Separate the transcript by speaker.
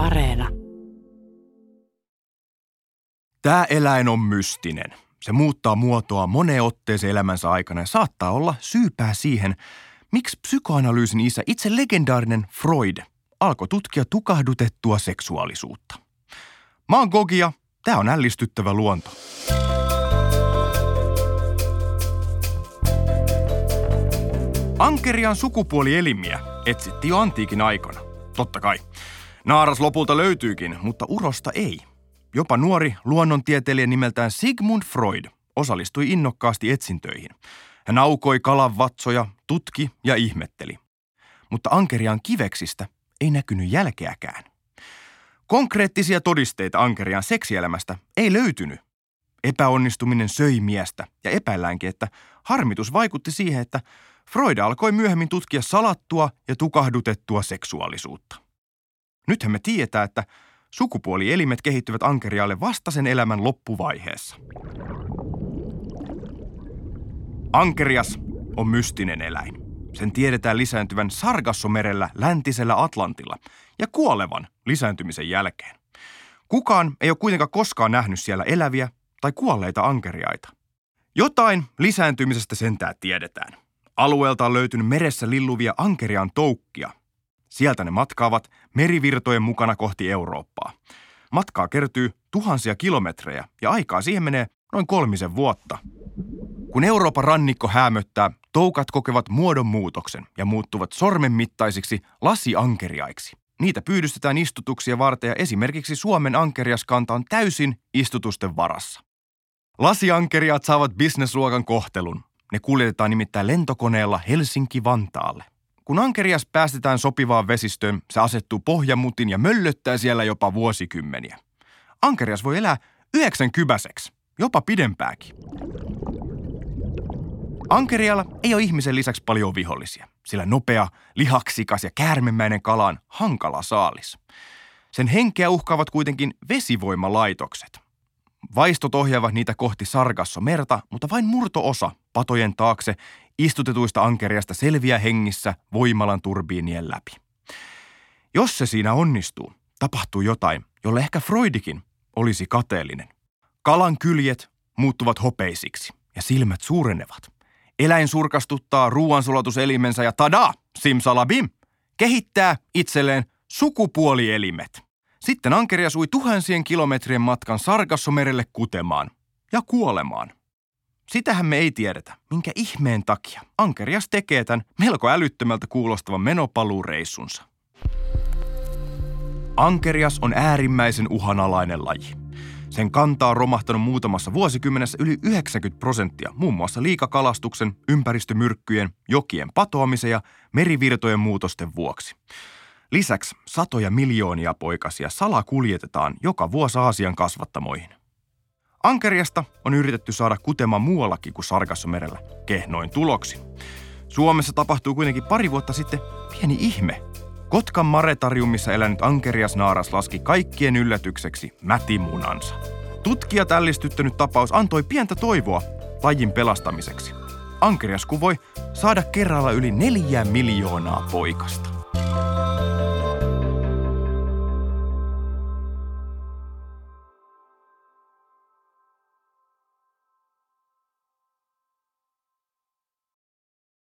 Speaker 1: Areena.
Speaker 2: Tämä eläin on mystinen. Se muuttaa muotoa moneen otteeseen elämänsä aikana ja saattaa olla syypää siihen, miksi psykoanalyysin isä, itse legendaarinen Freud, alkoi tutkia tukahdutettua seksuaalisuutta. Mä oon Gogia, tää on ällistyttävä luonto. Ankerian sukupuolielimiä etsittiin jo antiikin aikana. Totta kai. Naaras lopulta löytyykin, mutta urosta ei. Jopa nuori luonnontieteilijä nimeltään Sigmund Freud osallistui innokkaasti etsintöihin. Hän aukoi kalan vatsoja, tutki ja ihmetteli. Mutta ankerian kiveksistä ei näkynyt jälkeäkään. Konkreettisia todisteita ankerian seksielämästä ei löytynyt. Epäonnistuminen söi miestä ja epäilläänkin, että harmitus vaikutti siihen, että Freud alkoi myöhemmin tutkia salattua ja tukahdutettua seksuaalisuutta. Nythän me tiedetään, että sukupuolielimet kehittyvät ankerialle vasta sen elämän loppuvaiheessa. Ankerias on mystinen eläin. Sen tiedetään lisääntyvän Sargassomerellä läntisellä Atlantilla ja kuolevan lisääntymisen jälkeen. Kukaan ei ole kuitenkaan koskaan nähnyt siellä eläviä tai kuolleita ankeriaita. Jotain lisääntymisestä sentään tiedetään. Alueelta on löytynyt meressä lilluvia ankerian toukkia. Sieltä ne matkaavat merivirtojen mukana kohti Eurooppaa. Matkaa kertyy tuhansia kilometrejä ja aikaa siihen menee noin kolmisen vuotta. Kun Euroopan rannikko hämöttää, toukat kokevat muodonmuutoksen ja muuttuvat sormen mittaisiksi lasiankeriaiksi. Niitä pyydystetään istutuksia varten ja esimerkiksi Suomen ankeriaskanta on täysin istutusten varassa. Lasiankeriat saavat bisnesluokan kohtelun. Ne kuljetetaan nimittäin lentokoneella Helsinki-Vantaalle. Kun ankerias päästetään sopivaan vesistöön, se asettuu pohjamutin ja möllöttää siellä jopa vuosikymmeniä. Ankerias voi elää yhdeksän kybäseksi, jopa pidempääkin. Ankerialla ei ole ihmisen lisäksi paljon vihollisia, sillä nopea, lihaksikas ja käärmemäinen kala on hankala saalis. Sen henkeä uhkaavat kuitenkin vesivoimalaitokset. Vaistot ohjaavat niitä kohti Sargasso merta, mutta vain murtoosa patojen taakse istutetuista ankeriasta selviää hengissä voimalan turbiinien läpi. Jos se siinä onnistuu, tapahtuu jotain, jolle ehkä Freudikin olisi kateellinen. Kalan kyljet muuttuvat hopeisiksi ja silmät suurenevat. Eläin surkastuttaa ruoansulatuselimensä ja tada, simsalabim, kehittää itselleen sukupuolielimet. Sitten ankeria sui tuhansien kilometrien matkan Sargassomerelle kutemaan ja kuolemaan. Sitähän me ei tiedetä, minkä ihmeen takia Ankerias tekee tämän melko älyttömältä kuulostavan menopaluureissunsa. Ankerias on äärimmäisen uhanalainen laji. Sen kanta on romahtanut muutamassa vuosikymmenessä yli 90 prosenttia, muun muassa liikakalastuksen, ympäristömyrkkyjen, jokien patoamisen ja merivirtojen muutosten vuoksi. Lisäksi satoja miljoonia poikasia salakuljetetaan joka vuosi Aasian kasvattamoihin. Ankeriasta on yritetty saada kutema muuallakin kuin Sargassomerellä kehnoin tuloksi. Suomessa tapahtuu kuitenkin pari vuotta sitten pieni ihme. Kotkan maretariumissa elänyt ankerias naaras laski kaikkien yllätykseksi mätimunansa. Tutkija tällistyttänyt tapaus antoi pientä toivoa lajin pelastamiseksi. Ankerias kuvoi saada kerralla yli neljä miljoonaa poikasta.